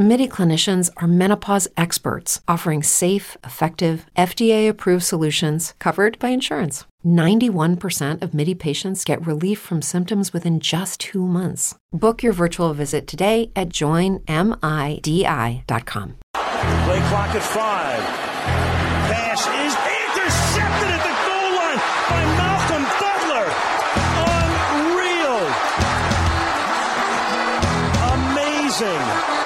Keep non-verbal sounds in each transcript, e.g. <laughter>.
MIDI clinicians are menopause experts offering safe, effective, FDA approved solutions covered by insurance. 91% of MIDI patients get relief from symptoms within just two months. Book your virtual visit today at joinmidi.com. Play clock at five. Pass is intercepted at the goal line by Malcolm Butler. Unreal. Amazing.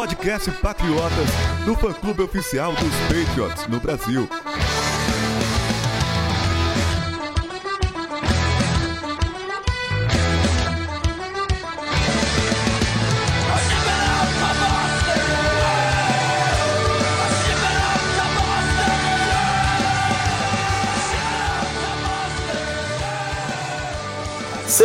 Podcast Patriotas do fã-clube oficial dos Patriots no Brasil.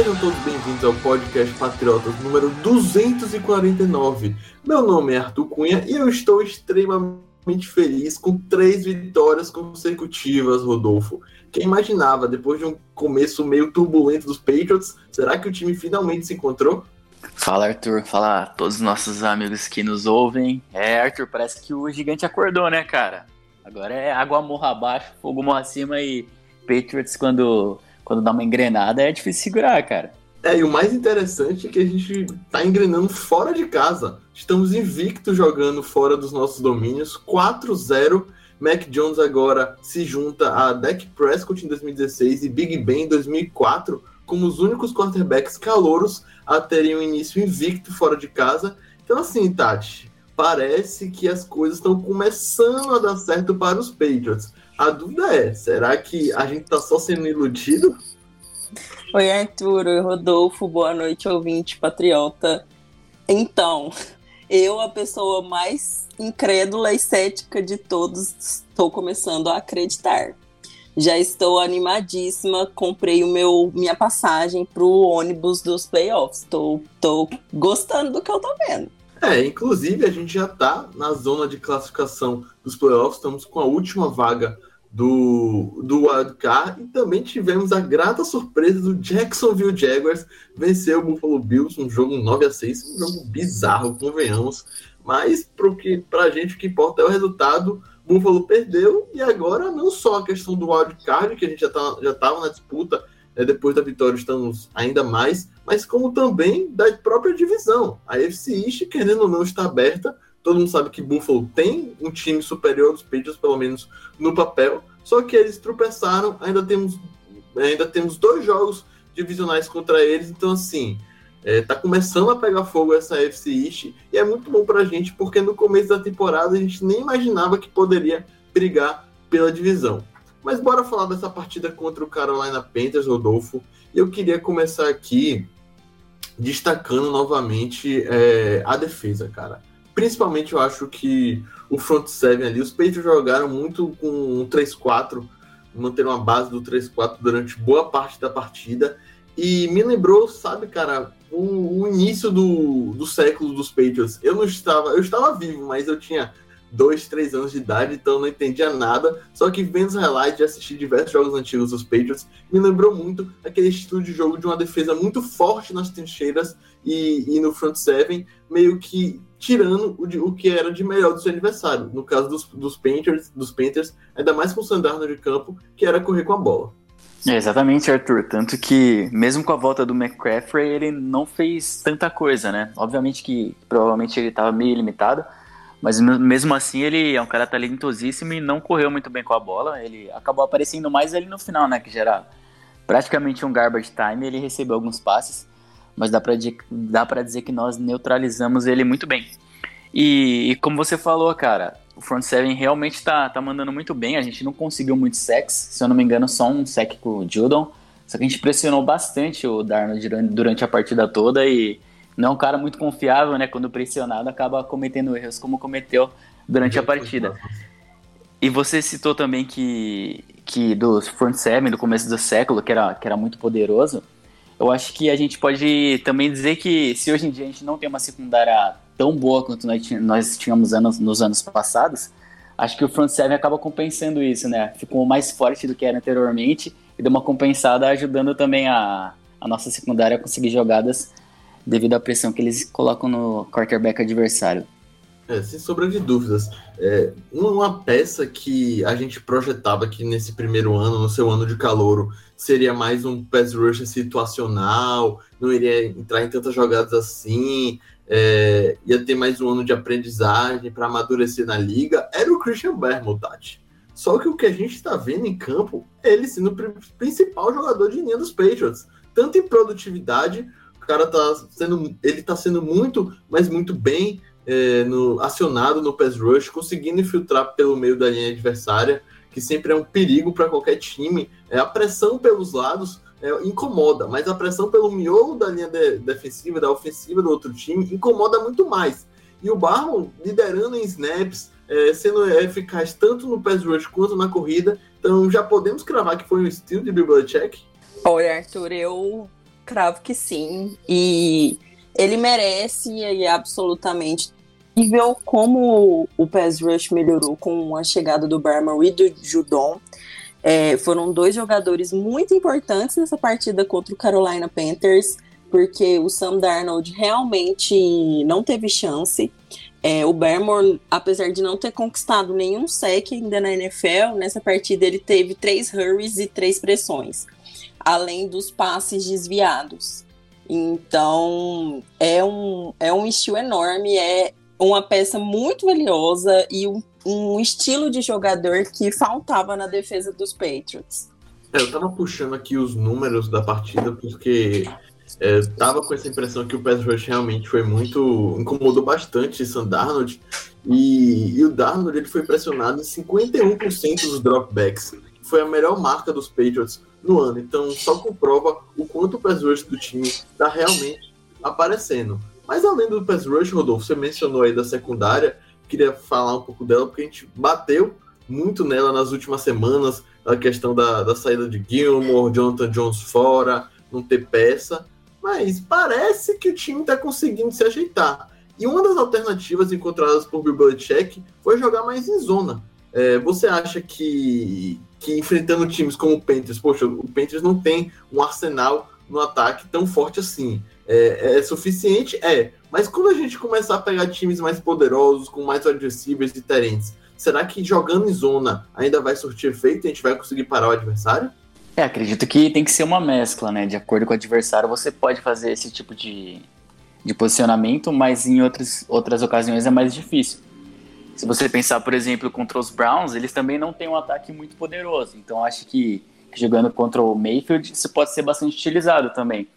Sejam todos bem-vindos ao podcast Patriotas número 249. Meu nome é Arthur Cunha e eu estou extremamente feliz com três vitórias consecutivas, Rodolfo. Quem imaginava, depois de um começo meio turbulento dos Patriots, será que o time finalmente se encontrou? Fala Arthur, fala a todos os nossos amigos que nos ouvem. É, Arthur, parece que o gigante acordou, né, cara? Agora é água morra abaixo, fogo morra acima e Patriots quando quando dá uma engrenada é difícil segurar, cara. É, e o mais interessante é que a gente tá engrenando fora de casa. Estamos invictos jogando fora dos nossos domínios, 4-0. Mac Jones agora se junta a Dak Prescott em 2016 e Big Ben em 2004 como os únicos quarterbacks calouros a terem um início invicto fora de casa. Então, assim, Tati, parece que as coisas estão começando a dar certo para os Patriots. A dúvida é, será que a gente tá só sendo iludido? Oi, Arthur, oi, Rodolfo, boa noite, ouvinte patriota. Então, eu, a pessoa mais incrédula e cética de todos, estou começando a acreditar. Já estou animadíssima, comprei o meu minha passagem para o ônibus dos playoffs. Estou gostando do que eu tô vendo. É, inclusive a gente já tá na zona de classificação dos playoffs, estamos com a última vaga do, do wildcard e também tivemos a grata surpresa do Jacksonville Jaguars vencer o Buffalo Bills, um jogo 9 a 6 um jogo bizarro, convenhamos, mas para a gente o que importa é o resultado. Buffalo perdeu e agora não só a questão do wildcard, que a gente já tá, já estava na disputa, né, depois da vitória estamos ainda mais, mas como também da própria divisão. A FC East, querendo ou não, está aberta Todo mundo sabe que Buffalo tem um time superior aos Patriots, pelo menos no papel. Só que eles tropeçaram. Ainda temos, ainda temos dois jogos divisionais contra eles. Então, assim, é, tá começando a pegar fogo essa FC East. E é muito bom pra gente, porque no começo da temporada a gente nem imaginava que poderia brigar pela divisão. Mas bora falar dessa partida contra o Carolina Panthers, Rodolfo. E eu queria começar aqui destacando novamente é, a defesa, cara. Principalmente eu acho que o front seven ali, os Patriots jogaram muito com um 3-4, manteram a base do 3-4 durante boa parte da partida. E me lembrou, sabe, cara, o, o, início do, do século dos Patriots. Eu não estava, eu estava vivo, mas eu tinha dois, três anos de idade, então não entendia nada. Só que vendo os highlights assistir diversos jogos antigos dos Patriots, me lembrou muito aquele estilo de jogo de uma defesa muito forte nas trincheiras e, e no front seven, meio que tirando o, de, o que era de melhor do seu adversário. No caso dos, dos Panthers, dos Panthers, ainda mais com o Sandarno de campo, que era correr com a bola. É, exatamente, Arthur. Tanto que, mesmo com a volta do McCaffrey, ele não fez tanta coisa, né? Obviamente que provavelmente ele estava meio limitado, mas mesmo assim ele é um cara talentosíssimo e não correu muito bem com a bola. Ele acabou aparecendo mais ali no final, né? Que já era praticamente um garbage time. Ele recebeu alguns passes mas dá para dá pra dizer que nós neutralizamos ele muito bem. E, e, como você falou, cara, o front seven realmente tá, tá mandando muito bem. A gente não conseguiu muito sex, se eu não me engano, só um sec com o Judon. Só que a gente pressionou bastante o Darnold durante a partida toda e não é um cara muito confiável, né? Quando pressionado, acaba cometendo erros como cometeu durante a partida. E você citou também que, que do front seven, do começo do século, que era, que era muito poderoso eu acho que a gente pode também dizer que se hoje em dia a gente não tem uma secundária tão boa quanto nós tínhamos anos, nos anos passados, acho que o front seven acaba compensando isso, né? Ficou mais forte do que era anteriormente e deu uma compensada ajudando também a, a nossa secundária a conseguir jogadas devido à pressão que eles colocam no quarterback adversário. É, sem sombra de dúvidas. É, uma peça que a gente projetava que nesse primeiro ano, no seu ano de calouro, seria mais um pass rush situacional, não iria entrar em tantas jogadas assim, é, ia ter mais um ano de aprendizagem para amadurecer na liga, era o Christian Bermond. Só que o que a gente está vendo em campo é ele sendo o principal jogador de linha dos Patriots, tanto em produtividade, o cara tá sendo, ele tá sendo muito, mas muito bem é, no, acionado no pass rush, conseguindo infiltrar pelo meio da linha adversária, que sempre é um perigo para qualquer time. É, a pressão pelos lados é, incomoda, mas a pressão pelo miolo da linha de, defensiva, da ofensiva do outro time, incomoda muito mais. E o Barron liderando em snaps, é, sendo eficaz tanto no pass rush quanto na corrida. Então já podemos cravar que foi um estilo de Belichick? Olha, Arthur, eu cravo que sim. E ele merece e absolutamente e ver como o pass rush melhorou com a chegada do Barman e do Judon. É, foram dois jogadores muito importantes nessa partida contra o Carolina Panthers, porque o Sam Darnold realmente não teve chance. É, o Barmore, apesar de não ter conquistado nenhum sec ainda na NFL, nessa partida ele teve três hurries e três pressões, além dos passes desviados. Então, é um, é um estilo enorme, é uma peça muito valiosa e um, um estilo de jogador que faltava na defesa dos Patriots. É, eu tava puxando aqui os números da partida porque é, tava com essa impressão que o pass rush realmente foi muito incomodou bastante Sam Darnold e, e, o Darnold ele foi pressionado em 51% dos dropbacks, foi a melhor marca dos Patriots no ano. Então só comprova o quanto o pass rush do time está realmente aparecendo. Mas além do pass rush, Rodolfo, você mencionou aí da secundária, queria falar um pouco dela, porque a gente bateu muito nela nas últimas semanas, a questão da, da saída de Gilmore, Jonathan Jones fora, não ter peça, mas parece que o time está conseguindo se ajeitar. E uma das alternativas encontradas por Bill Belichick foi jogar mais em zona. É, você acha que, que enfrentando times como o Panthers, poxa, o Panthers não tem um arsenal no ataque tão forte assim é, é, suficiente? É. Mas quando a gente começar a pegar times mais poderosos, com mais adversíveis e diferentes, será que jogando em zona ainda vai surtir efeito e a gente vai conseguir parar o adversário? É, acredito que tem que ser uma mescla, né? De acordo com o adversário, você pode fazer esse tipo de, de posicionamento, mas em outras, outras ocasiões é mais difícil. Se você pensar, por exemplo, contra os Browns, eles também não têm um ataque muito poderoso. Então acho que, jogando contra o Mayfield, isso pode ser bastante utilizado também.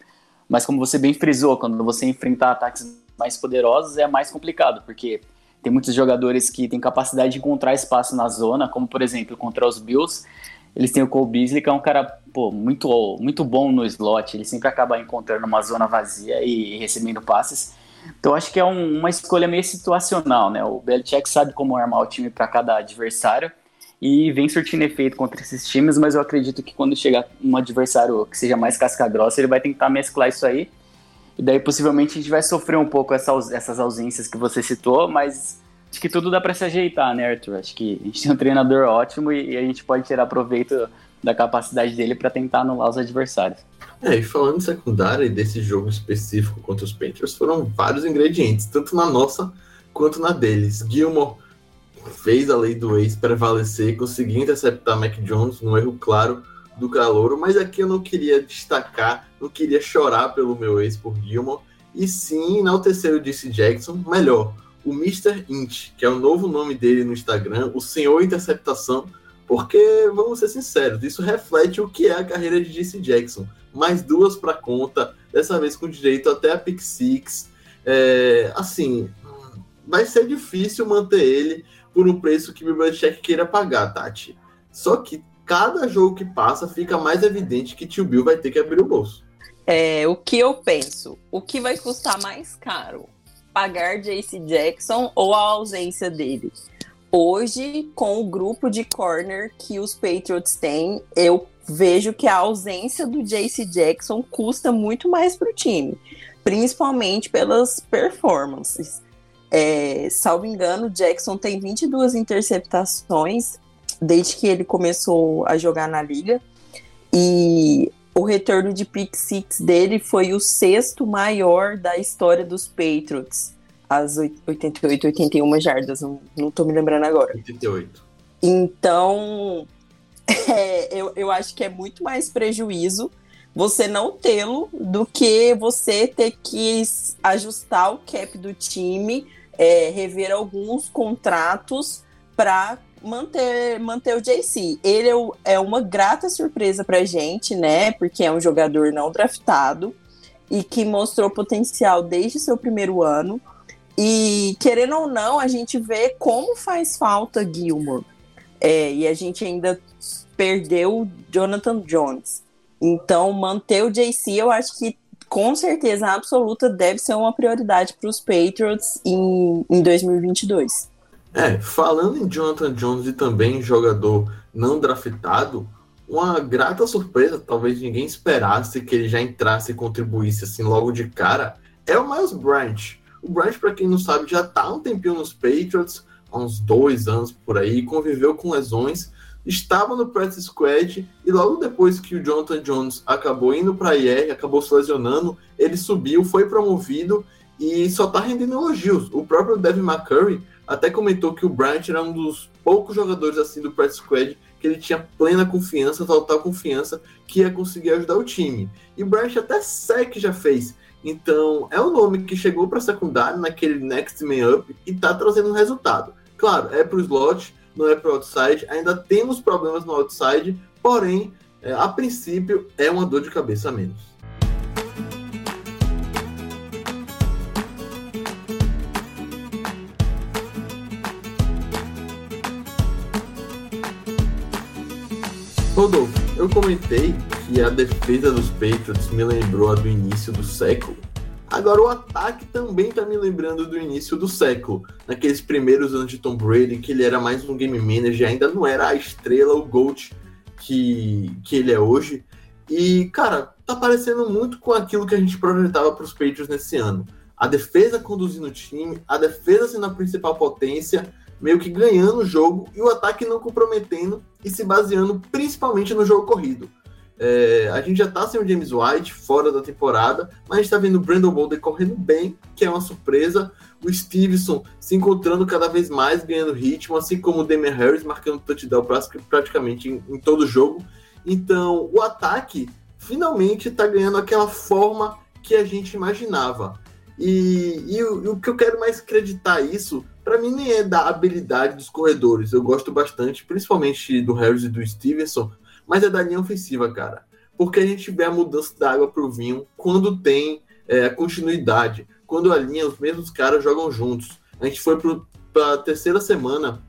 Mas como você bem frisou, quando você enfrentar ataques mais poderosos é mais complicado, porque tem muitos jogadores que têm capacidade de encontrar espaço na zona, como por exemplo contra os Bills, eles têm o Cole Beasley, que é um cara pô, muito, muito bom no slot, ele sempre acaba encontrando uma zona vazia e recebendo passes. Então acho que é um, uma escolha meio situacional, né? O Belichick sabe como armar o time para cada adversário e vem surtindo efeito contra esses times, mas eu acredito que quando chegar um adversário que seja mais casca grossa, ele vai tentar mesclar isso aí. E daí possivelmente a gente vai sofrer um pouco essa, essas ausências que você citou, mas acho que tudo dá para se ajeitar, né, Arthur? Acho que a gente tem um treinador ótimo e, e a gente pode tirar proveito da capacidade dele para tentar anular os adversários. É, e falando em secundária e desse jogo específico contra os Panthers, foram vários ingredientes, tanto na nossa quanto na deles. Gilmore fez a lei do ex prevalecer, conseguiu interceptar Mac Jones no erro claro do calouro, mas aqui eu não queria destacar, não queria chorar pelo meu ex por Gilmore, e sim enaltecer o DC Jackson, melhor, o Mr. Int, que é o novo nome dele no Instagram, o Senhor Interceptação, porque, vamos ser sinceros, isso reflete o que é a carreira de DC Jackson. Mais duas para conta, dessa vez com direito até a pick six. É, assim, vai ser difícil manter ele por um preço que o Belichick queira pagar, Tati. Só que cada jogo que passa fica mais evidente que tio Bill vai ter que abrir o bolso. É, o que eu penso? O que vai custar mais caro? Pagar JC Jackson ou a ausência dele? Hoje, com o grupo de corner que os Patriots têm, eu vejo que a ausência do JC Jackson custa muito mais para o time, principalmente pelas performances. É, salvo engano, Jackson tem 22 interceptações desde que ele começou a jogar na liga. E o retorno de pick six dele foi o sexto maior da história dos Patriots. As 88, 81 jardas, não, não tô me lembrando agora. 88. Então, <laughs> é, eu, eu acho que é muito mais prejuízo você não tê-lo do que você ter que ajustar o cap do time, é, rever alguns contratos para manter, manter o JC. Ele é, é uma grata surpresa pra gente, né? Porque é um jogador não draftado e que mostrou potencial desde seu primeiro ano. E querendo ou não, a gente vê como faz falta Gilmore. É, e a gente ainda perdeu Jonathan Jones. Então, manter o JC, eu acho que com certeza absoluta deve ser uma prioridade para os Patriots em, em 2022. É, falando em Jonathan Jones e também jogador não draftado, uma grata surpresa, talvez ninguém esperasse que ele já entrasse e contribuísse assim logo de cara, é o Miles Branch. O Branch, para quem não sabe, já tá há um tempinho nos Patriots, há uns dois anos por aí, conviveu com lesões, estava no practice squad e logo depois que o Jonathan Jones acabou indo para IR, acabou se lesionando, ele subiu, foi promovido e só tá rendendo elogios. O próprio Devin McCurry até comentou que o Bryant era um dos poucos jogadores assim do practice squad que ele tinha plena confiança, total confiança que ia conseguir ajudar o time. E o Bryant até sec já fez. Então, é um nome que chegou para secundário naquele next man up e tá trazendo um resultado. Claro, é pro slot, não é pro outside, ainda temos problemas no outside, porém, é, a princípio é uma dor de cabeça a menos. Rodolfo, eu comentei que a defesa dos Patriots me lembrou a do início do século. Agora o ataque também tá me lembrando do início do século, naqueles primeiros anos de Tom Brady, que ele era mais um game manager, ainda não era a estrela, o GOAT que, que ele é hoje. E, cara, tá parecendo muito com aquilo que a gente projetava para os Patriots nesse ano. A defesa conduzindo o time, a defesa sendo a principal potência meio que ganhando o jogo e o ataque não comprometendo e se baseando principalmente no jogo corrido. É, a gente já tá sem o James White fora da temporada, mas a gente tá vendo o Brandon Bolden correndo bem, que é uma surpresa. O Stevenson se encontrando cada vez mais, ganhando ritmo, assim como o Damian Harris marcando touchdown praticamente em, em todo jogo. Então, o ataque finalmente tá ganhando aquela forma que a gente imaginava. E, e, o, e o que eu quero mais acreditar isso para mim nem é da habilidade dos corredores. Eu gosto bastante, principalmente do Harris e do Stevenson, mas é da linha ofensiva, cara. Porque a gente vê a mudança da água pro vinho quando tem é, continuidade, quando a linha, os mesmos caras jogam juntos. A gente foi para a terceira semana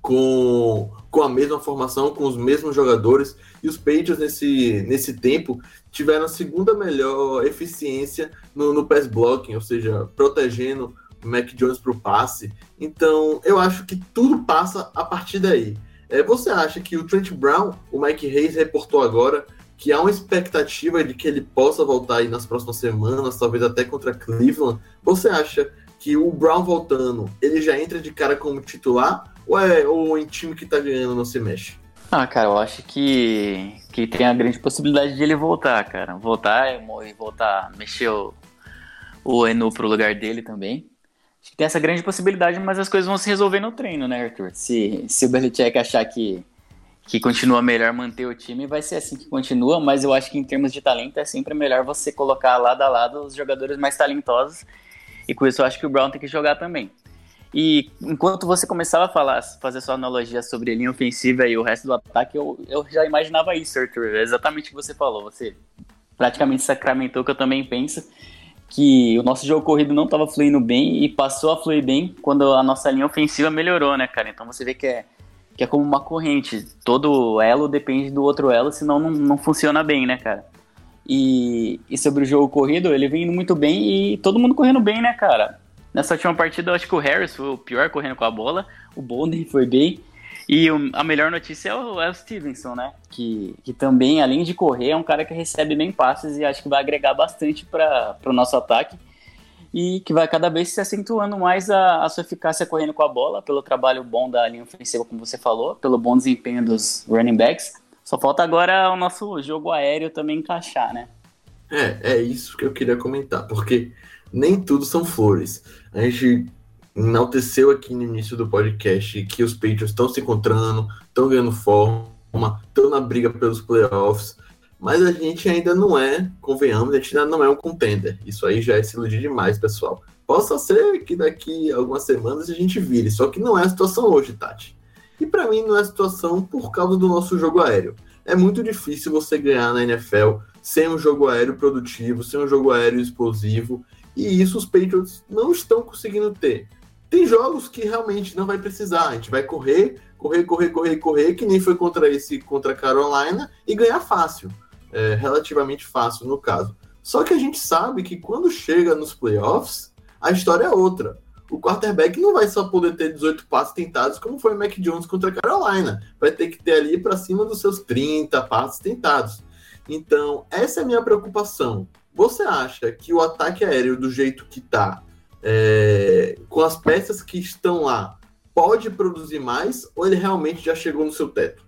com, com a mesma formação, com os mesmos jogadores, e os Patriots nesse, nesse tempo tiveram a segunda melhor eficiência no, no pass blocking, ou seja, protegendo Mac Jones para o passe. Então, eu acho que tudo passa a partir daí. É, você acha que o Trent Brown, o Mike Hayes reportou agora que há uma expectativa de que ele possa voltar aí nas próximas semanas, talvez até contra Cleveland. Você acha que o Brown voltando, ele já entra de cara como titular ou é ou em time que tá ganhando não se mexe? Ah, cara, eu acho que, que tem a grande possibilidade de ele voltar, cara. Voltar e voltar, mexer o, o Enu pro lugar dele também tem essa grande possibilidade, mas as coisas vão se resolver no treino, né, Arthur? Se, se o Belichick achar que, que continua melhor manter o time, vai ser assim que continua, mas eu acho que em termos de talento é sempre melhor você colocar lado a lado os jogadores mais talentosos, e com isso eu acho que o Brown tem que jogar também. E enquanto você começava a falar, fazer sua analogia sobre a linha ofensiva e o resto do ataque, eu, eu já imaginava isso, Arthur. É exatamente o que você falou. Você praticamente sacramentou que eu também penso que o nosso jogo corrido não estava fluindo bem e passou a fluir bem quando a nossa linha ofensiva melhorou, né, cara? Então você vê que é, que é como uma corrente. Todo elo depende do outro elo, senão não, não funciona bem, né, cara? E, e sobre o jogo corrido, ele vem indo muito bem e todo mundo correndo bem, né, cara? Nessa última partida, eu acho que o Harris foi o pior correndo com a bola, o Bonden foi bem, e a melhor notícia é o, é o Stevenson, né? Que, que também, além de correr, é um cara que recebe bem passes e acho que vai agregar bastante para o nosso ataque. e que vai cada vez se acentuando mais a, a, sua eficácia correndo com a bola, pelo trabalho bom da linha ofensiva, como você falou, pelo bom desempenho dos running backs. Só falta agora o nosso jogo aéreo também encaixar, né? É, é isso que eu queria comentar, porque nem tudo são flores. A gente enalteceu aqui no início do podcast que os Patriots estão se encontrando, estão ganhando forma, estão na briga pelos playoffs, mas a gente ainda não é, convenhamos, a gente ainda não é um contender. Isso aí já é se iludir demais, pessoal. Possa ser que daqui algumas semanas a gente vire, só que não é a situação hoje, Tati. E para mim não é a situação por causa do nosso jogo aéreo. É muito difícil você ganhar na NFL sem um jogo aéreo produtivo, sem um jogo aéreo explosivo, e isso os Patriots não estão conseguindo ter. Tem jogos que realmente não vai precisar, a gente vai correr, correr, correr, correr, correr, que nem foi contra esse contra Carolina e ganhar fácil, é, relativamente fácil no caso. Só que a gente sabe que quando chega nos playoffs, a história é outra. O quarterback não vai só poder ter 18 passos tentados, como foi o Mac Jones contra Carolina. Vai ter que ter ali para cima dos seus 30 passos tentados. Então, essa é a minha preocupação. Você acha que o ataque aéreo, do jeito que está, é, com as peças que estão lá, pode produzir mais ou ele realmente já chegou no seu teto?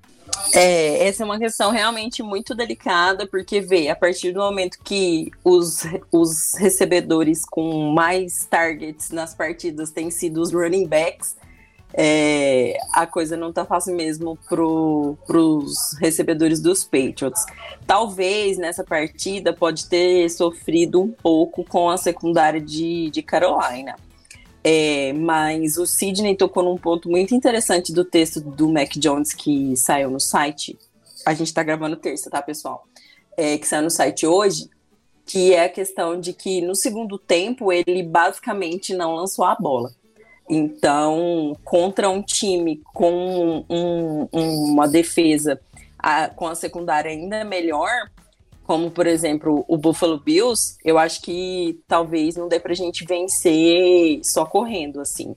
É, essa é uma questão realmente muito delicada, porque vê, a partir do momento que os, os recebedores com mais targets nas partidas têm sido os running backs, é, a coisa não tá fácil mesmo pro, pros recebedores dos Patriots. Talvez nessa partida pode ter sofrido um pouco com a secundária de, de Carolina. É, mas o Sidney tocou num ponto muito interessante do texto do Mac Jones que saiu no site. A gente tá gravando terça, tá, pessoal? É, que saiu no site hoje, que é a questão de que no segundo tempo ele basicamente não lançou a bola. Então, contra um time com um, uma defesa a, com a secundária ainda melhor, como por exemplo o Buffalo Bills, eu acho que talvez não dê pra gente vencer só correndo, assim.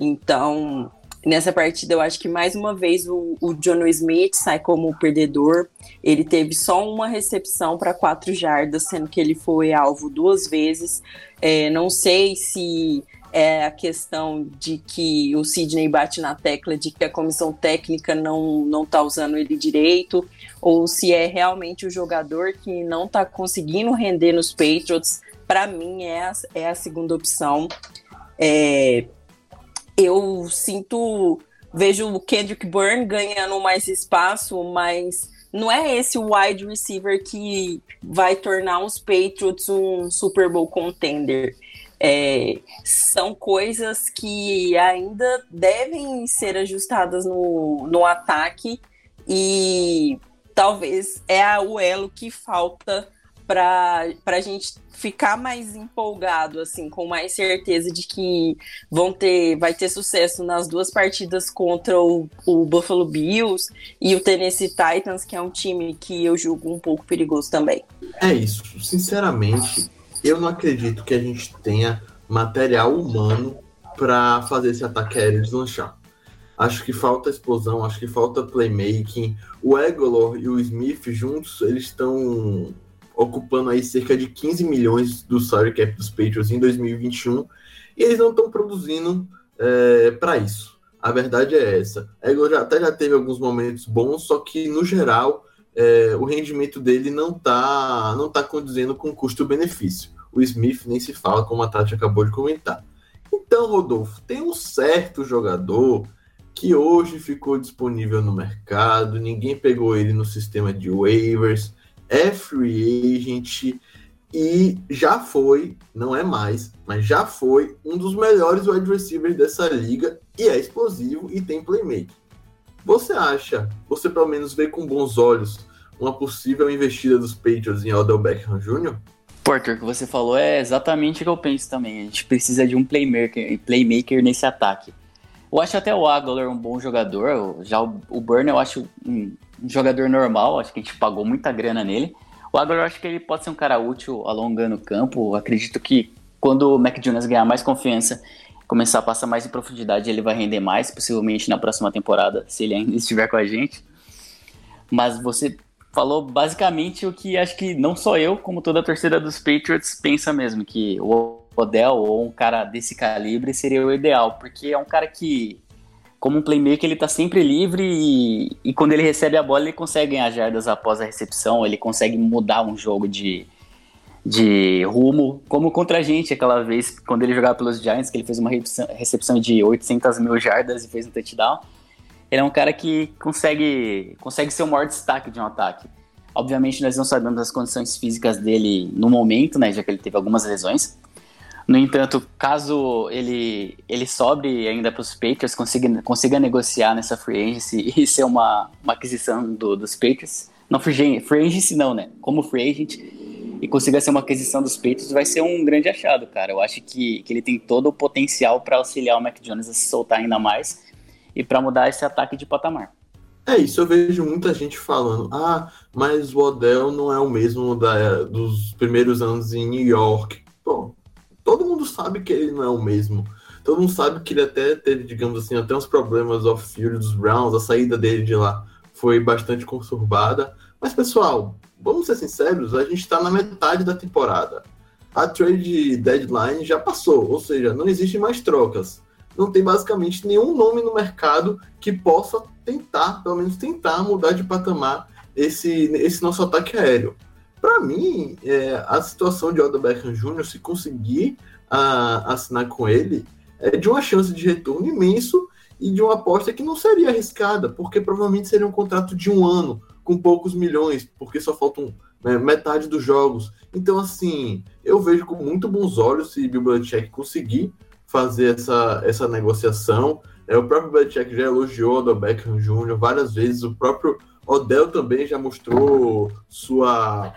Então, nessa partida, eu acho que mais uma vez o, o John Smith sai como perdedor. Ele teve só uma recepção para quatro jardas, sendo que ele foi alvo duas vezes. É, não sei se é a questão de que o Sidney bate na tecla de que a comissão técnica não não está usando ele direito, ou se é realmente o jogador que não está conseguindo render nos Patriots. Para mim é a, é a segunda opção. É, eu sinto, vejo o Kendrick Byrne ganhando mais espaço, mas não é esse wide receiver que vai tornar os Patriots um Super Bowl contender. É, são coisas que ainda devem ser ajustadas no, no ataque e talvez é o elo que falta para a gente ficar mais empolgado, assim, com mais certeza de que vão ter, vai ter sucesso nas duas partidas contra o, o Buffalo Bills e o Tennessee Titans, que é um time que eu julgo um pouco perigoso também. É isso. Sinceramente, eu não acredito que a gente tenha material humano para fazer esse ataque aéreo deslanchar. Acho que falta explosão, acho que falta playmaking. O Egolor e o Smith juntos, eles estão ocupando aí cerca de 15 milhões do salary cap dos Patriots em 2021 e eles não estão produzindo é, para isso. A verdade é essa. Egolor já, até já teve alguns momentos bons, só que no geral é, o rendimento dele não está não tá condizendo com custo-benefício. O Smith nem se fala, como a Tati acabou de comentar. Então, Rodolfo, tem um certo jogador que hoje ficou disponível no mercado, ninguém pegou ele no sistema de waivers, é free agent e já foi, não é mais, mas já foi um dos melhores wide receivers dessa liga e é explosivo e tem playmaking. Você acha, você pelo menos vê com bons olhos uma possível investida dos Patriots em Odell Beckham Jr.? Porter, o que você falou é exatamente o que eu penso também. A gente precisa de um playmaker, playmaker nesse ataque. Eu acho até o Aguilar um bom jogador. Já o, o Burner eu acho um, um, jogador normal. Acho que a gente pagou muita grana nele. O Aguilar eu acho que ele pode ser um cara útil alongando o campo. Eu acredito que quando o Mac Jones ganhar mais confiança, começar a passar mais em profundidade, ele vai render mais, possivelmente na próxima temporada, se ele ainda <laughs> estiver com a gente. Mas você falou basicamente o que acho que não só eu, como toda a torcida dos Patriots pensa mesmo, que o Odell ou um cara desse calibre seria o ideal, porque é um cara que, como um playmaker, ele tá sempre livre e, e quando ele recebe a bola, ele consegue ganhar jardas após a recepção, ele consegue mudar um jogo de, de rumo, como contra a gente aquela vez, quando ele jogava pelos Giants, que ele fez uma recepção de 800 mil jardas e fez um touchdown. Ele é um cara que consegue, consegue ser o maior destaque de um ataque. Obviamente, nós não sabemos as condições físicas dele no momento, né, já que ele teve algumas lesões. No entanto, caso ele, ele sobre ainda para os Patriots, consiga, consiga negociar nessa free agency <laughs> e ser uma, uma aquisição do, dos Patriots, não free, free agency não, né? Como free agent, e consiga ser uma aquisição dos Patriots, vai ser um grande achado, cara. Eu acho que, que ele tem todo o potencial para auxiliar o Mac Jones a se soltar ainda mais e para mudar esse ataque de patamar. É isso, eu vejo muita gente falando, ah, mas o Odell não é o mesmo da, dos primeiros anos em New York. Bom, todo mundo sabe que ele não é o mesmo. Todo mundo sabe que ele até teve, digamos assim, até uns problemas off-field dos Browns, a saída dele de lá foi bastante conturbada. Mas, pessoal, vamos ser sinceros, a gente está na metade da temporada. A trade deadline já passou, ou seja, não existe mais trocas. Não tem basicamente nenhum nome no mercado que possa tentar, pelo menos tentar mudar de patamar esse, esse nosso ataque aéreo. Para mim, é, a situação de Odell Beckham Jr., se conseguir a, assinar com ele, é de uma chance de retorno imenso e de uma aposta que não seria arriscada, porque provavelmente seria um contrato de um ano, com poucos milhões, porque só faltam né, metade dos jogos. Então, assim, eu vejo com muito bons olhos se Bill Belichick conseguir fazer essa, essa negociação. É, o próprio Belichick já elogiou o Beckham Jr. várias vezes, o próprio Odell também já mostrou sua,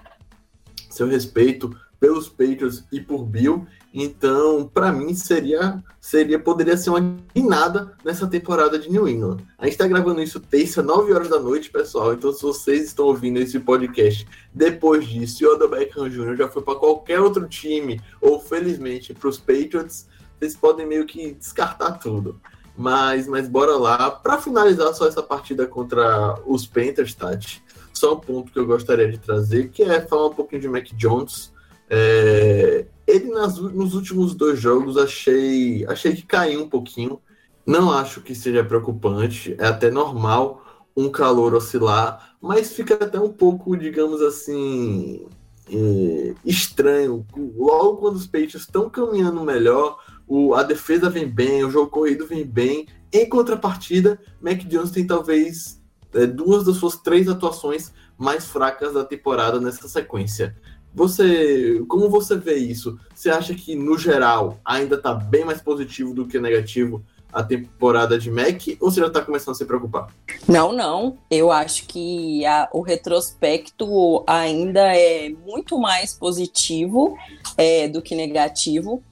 seu respeito pelos Patriots e por Bill. Então, para mim, seria, seria poderia ser uma guinada nessa temporada de New England. A gente está gravando isso terça, 9 horas da noite, pessoal. Então, se vocês estão ouvindo esse podcast depois disso, e o Odell Beckham Jr. já foi para qualquer outro time, ou felizmente para os Patriots, vocês podem meio que descartar tudo. Mas, mas bora lá. Para finalizar só essa partida contra os Panthers, Tati, só um ponto que eu gostaria de trazer, que é falar um pouquinho de Mac Jones. É, ele nas, nos últimos dois jogos achei, achei que caiu um pouquinho. Não acho que seja preocupante, é até normal um calor oscilar, mas fica até um pouco, digamos assim, é, estranho. Logo quando os Patriots estão caminhando melhor, o, a defesa vem bem, o jogo corrido vem bem. Em contrapartida, Mac Jones tem talvez é, duas das suas três atuações mais fracas da temporada nessa sequência. Você, como você vê isso? Você acha que no geral ainda está bem mais positivo do que negativo a temporada de Mac ou você já está começando a se preocupar? Não, não. Eu acho que a, o retrospecto ainda é muito mais positivo é, do que negativo.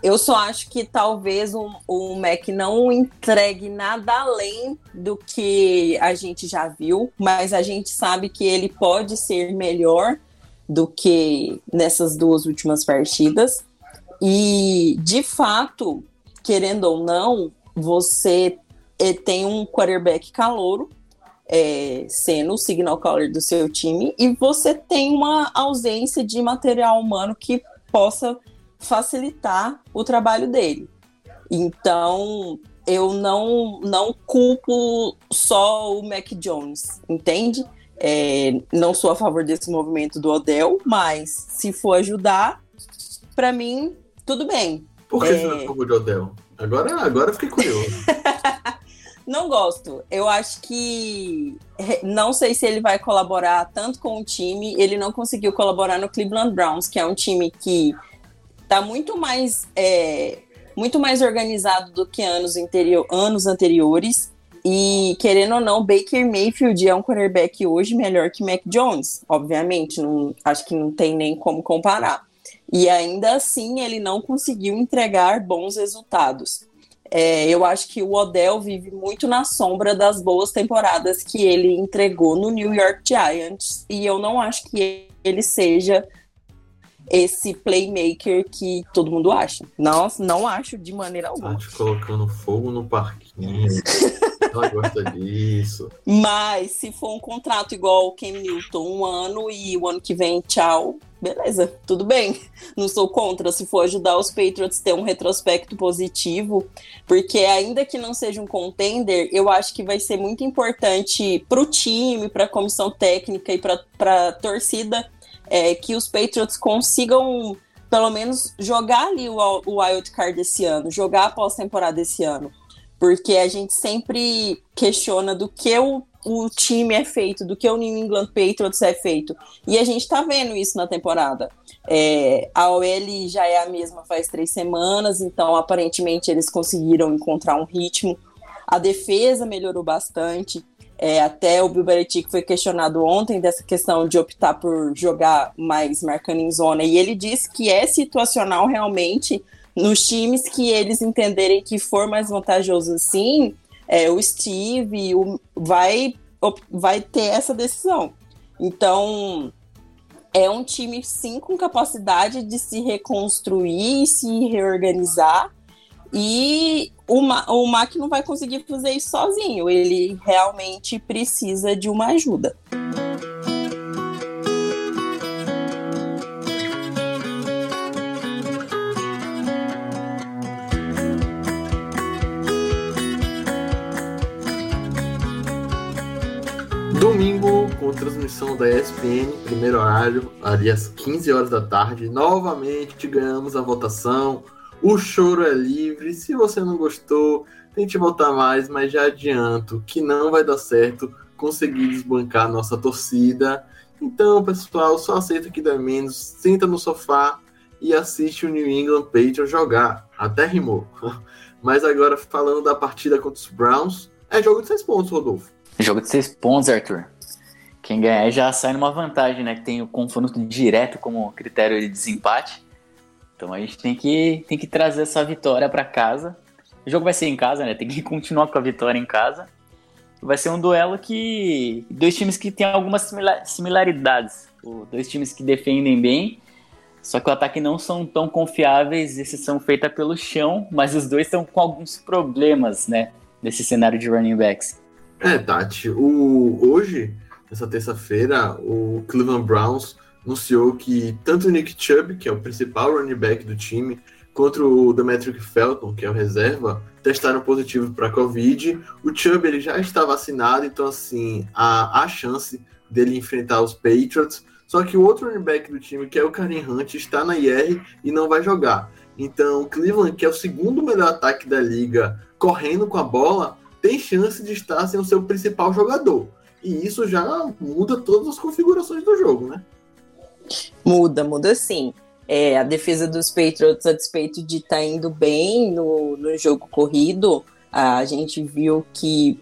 Eu só acho que talvez o, o Mac não entregue nada além do que a gente já viu, mas a gente sabe que ele pode ser melhor do que nessas duas últimas partidas. E, de fato, querendo ou não, você eh, tem um quarterback calouro, é, sendo o signal caller do seu time, e você tem uma ausência de material humano que possa facilitar o trabalho dele. Então, eu não, não culpo só o Mac Jones, entende? É, não sou a favor desse movimento do Odell, mas se for ajudar, para mim, tudo bem. Por que é... você não é a favor do Odell? Agora, agora eu fiquei curioso. <laughs> não gosto. Eu acho que. Não sei se ele vai colaborar tanto com o time. Ele não conseguiu colaborar no Cleveland Browns, que é um time que tá muito mais. É, muito mais organizado do que anos, anterior, anos anteriores. E querendo ou não, Baker Mayfield é um quarterback hoje melhor que Mac Jones. Obviamente, não, acho que não tem nem como comparar. E ainda assim, ele não conseguiu entregar bons resultados. É, eu acho que o Odell vive muito na sombra das boas temporadas que ele entregou no New York Giants. E eu não acho que ele seja esse playmaker que todo mundo acha. Não, não acho de maneira alguma. Tá te colocando fogo no parquinho. <laughs> <laughs> Ela gosta disso. Mas se for um contrato igual o Ken Newton, um ano e o ano que vem, tchau, beleza, tudo bem. Não sou contra se for ajudar os Patriots a ter um retrospecto positivo, porque ainda que não seja um contender, eu acho que vai ser muito importante para o time, para a comissão técnica e para a torcida é, que os Patriots consigam pelo menos jogar ali o, o wild card desse ano, jogar a pós-temporada desse ano. Porque a gente sempre questiona do que o o time é feito, do que o New England Patriots é feito. E a gente tá vendo isso na temporada. É, a OL já é a mesma faz três semanas, então aparentemente eles conseguiram encontrar um ritmo. A defesa melhorou bastante. É, até o Bill Belichick foi questionado ontem dessa questão de optar por jogar mais marcando em zona. E ele disse que é situacional realmente nos times que eles entenderem que for mais vantajoso assim, é, o Steve o, vai, vai ter essa decisão. Então, é um time, sim, com capacidade de se reconstruir, se reorganizar. E o, Ma o Mac não vai conseguir fazer isso sozinho. Ele realmente precisa de uma ajuda. Domingo, transmissão da ESPN, primeiro horário, ali às 15 horas da tarde. Novamente ganhamos a votação. O choro é livre. Se você não gostou, tente votar mais, mas já adianto que não vai dar certo conseguir desbancar nossa torcida. Então, pessoal, só aceita que dá menos, senta no sofá e assiste o New England Patriots jogar. Até rimou. <laughs> Mas agora, falando da partida contra os Browns, é jogo de seis pontos, Rodolfo. Jogo de seis pontos, Arthur. Quem ganhar já sai numa vantagem, né? Que tem o confronto direto como critério de desempate. Então a gente tem que, tem que trazer essa vitória para casa. O jogo vai ser em casa, né? Tem que <laughs> continuar com a vitória em casa. Vai ser um duelo que. Dois times que têm algumas similaridades. Dois times que defendem bem, só que o ataque não são tão confiáveis. Esses são pelo chão, mas os dois estão com alguns problemas, né? Nesse cenário de running backs. É, Tati, o, hoje, nessa terça-feira, o Cleveland Browns anunciou que tanto o Nick Chubb, que é o principal running back do time, quanto o Demetric Felton, que é o reserva, testaram positivo para Covid. O Chubb ele já está vacinado, então assim, há, há chance dele enfrentar os Patriots. Só que o outro running back do time, que é o Karim Hunt, está na IR e não vai jogar. Então, Cleveland, que é o segundo melhor ataque da liga, correndo com a bola, tem chance de estar sem o seu principal jogador. E isso já muda todas as configurações do jogo, né? Muda, muda sim. É, a defesa dos Patriots, a despeito de estar tá indo bem no, no jogo corrido, a gente viu que,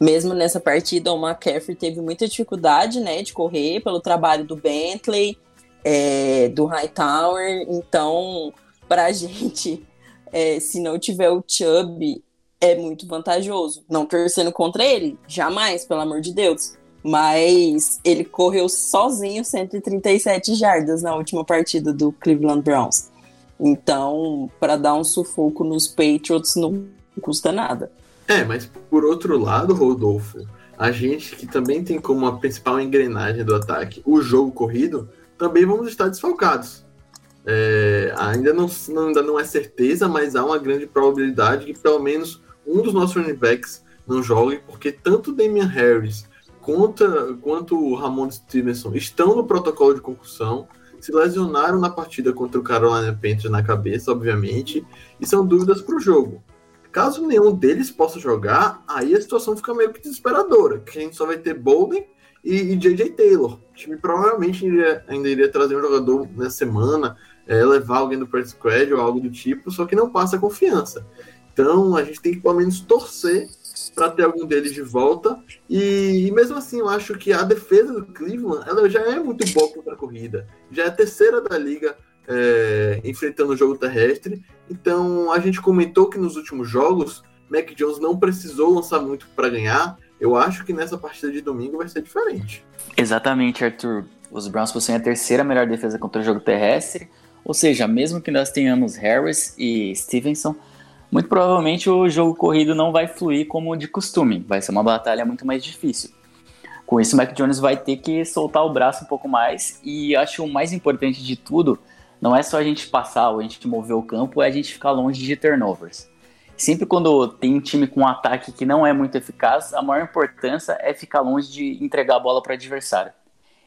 mesmo nessa partida, o McCaffrey teve muita dificuldade né, de correr pelo trabalho do Bentley, é, do Hightower. Então, para a <laughs> gente, é, se não tiver o Chubb, é muito vantajoso. Não torcendo contra ele, jamais, pelo amor de Deus. Mas ele correu sozinho 137 jardas na última partida do Cleveland Browns. Então, para dar um sufoco nos Patriots não custa nada. É, mas por outro lado, Rodolfo, a gente que também tem como a principal engrenagem do ataque o jogo corrido, também vamos estar desfalcados. É, ainda, não, ainda não é certeza, mas há uma grande probabilidade que pelo menos um dos nossos running backs não jogue, porque tanto Damian Harris quanto, quanto o Ramon Stevenson estão no protocolo de concussão, se lesionaram na partida contra o Carolina Panthers na cabeça, obviamente, e são dúvidas para o jogo. Caso nenhum deles possa jogar, aí a situação fica meio que desesperadora, que a gente só vai ter Bolden e, e J.J. Taylor. O time provavelmente iria, ainda iria trazer um jogador nessa semana, é, levar alguém do practice squad ou algo do tipo, só que não passa confiança. Então a gente tem que pelo menos torcer para ter algum deles de volta. E, e, mesmo assim, eu acho que a defesa do Cleveland ela já é muito boa contra a corrida. Já é a terceira da liga é, enfrentando o jogo terrestre. Então a gente comentou que nos últimos jogos Mac Jones não precisou lançar muito para ganhar. Eu acho que nessa partida de domingo vai ser diferente. Exatamente, Arthur. Os Browns possuem a terceira melhor defesa contra o jogo terrestre. Ou seja, mesmo que nós tenhamos Harris e Stevenson, muito provavelmente o jogo corrido não vai fluir como de costume, vai ser uma batalha muito mais difícil. Com isso, o Mac Jones vai ter que soltar o braço um pouco mais. E acho o mais importante de tudo não é só a gente passar ou a gente mover o campo, é a gente ficar longe de turnovers. Sempre quando tem um time com um ataque que não é muito eficaz, a maior importância é ficar longe de entregar a bola para o adversário.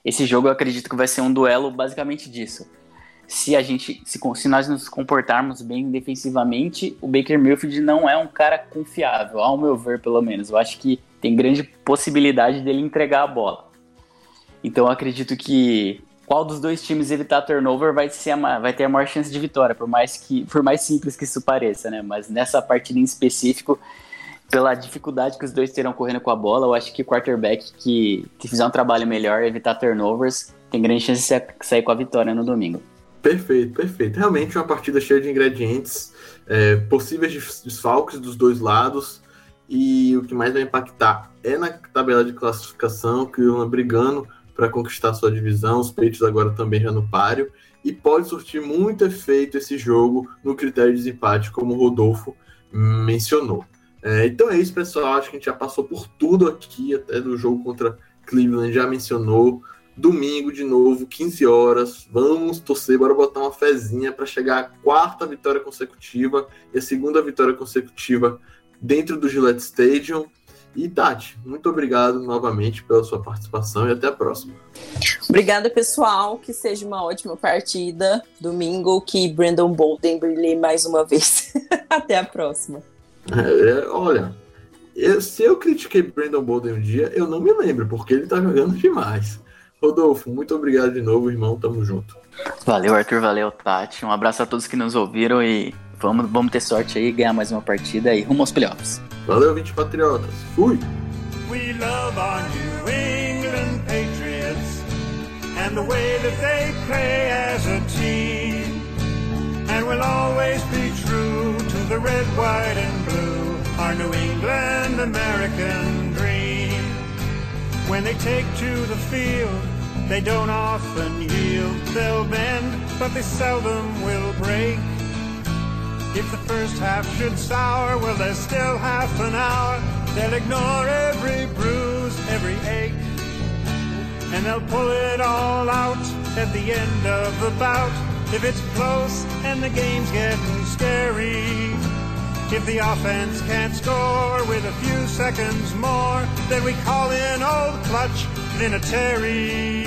Esse jogo eu acredito que vai ser um duelo basicamente disso. Se a gente, se, se nós nos comportarmos bem defensivamente, o Baker Mayfield não é um cara confiável, ao meu ver, pelo menos. Eu acho que tem grande possibilidade dele entregar a bola. Então eu acredito que qual dos dois times evitar turnover vai, ser a, vai ter a maior chance de vitória, por mais que por mais simples que isso pareça, né? Mas nessa partida em específico, pela dificuldade que os dois terão correndo com a bola, eu acho que o quarterback que, que fizer um trabalho melhor, evitar turnovers, tem grande chance de sair com a vitória no domingo. Perfeito, perfeito. Realmente uma partida cheia de ingredientes, é, possíveis desfalques dos dois lados, e o que mais vai impactar é na tabela de classificação, que o brigando para conquistar sua divisão, os Patriots agora também já no páreo, e pode surtir muito efeito esse jogo no critério de desempate, como o Rodolfo mencionou. É, então é isso, pessoal. Acho que a gente já passou por tudo aqui, até do jogo contra Cleveland, já mencionou. Domingo, de novo, 15 horas. Vamos torcer, bora botar uma fezinha para chegar à quarta vitória consecutiva e a segunda vitória consecutiva dentro do Gillette Stadium. E Tati, muito obrigado novamente pela sua participação e até a próxima. Obrigada, pessoal. Que seja uma ótima partida. Domingo, que Brandon Bolden brilhe mais uma vez. <laughs> até a próxima. É, olha, eu, se eu critiquei Brandon Bolden um dia, eu não me lembro, porque ele tá jogando demais. Rodolfo, muito obrigado de novo, irmão. Tamo junto. Valeu, Arthur. Valeu, Tati. Um abraço a todos que nos ouviram e vamos, vamos ter sorte aí, ganhar mais uma partida e rumo aos playoffs. Valeu, 20 Patriotas. Fui! We love our New England Patriots and the way that they play as a team. And we'll always be true to the red, white, and blue, our New England American dream. When they take to the field, they don't often yield. They'll bend, but they seldom will break. If the first half should sour, well, there's still half an hour. They'll ignore every bruise, every ache. And they'll pull it all out at the end of the bout. If it's close and the game's getting scary. If the offense can't score with a few seconds more, then we call in old clutch Vinatieri.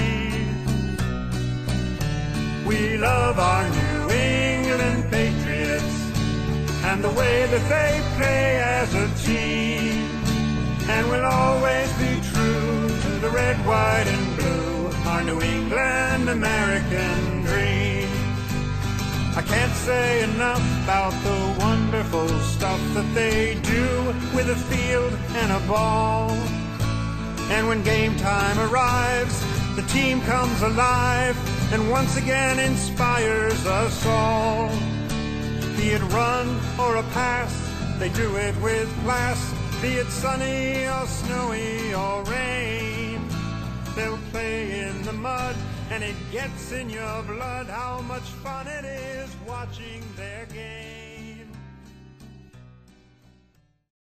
We love our New England Patriots and the way that they play as a team. And we'll always be true to the red, white, and blue, our New England American. I can't say enough about the wonderful stuff that they do with a field and a ball. And when game time arrives, the team comes alive and once again inspires us all. Be it run or a pass, they do it with class. Be it sunny or snowy or rain, they'll play in the mud and it gets in your blood how much fun it is watching their game.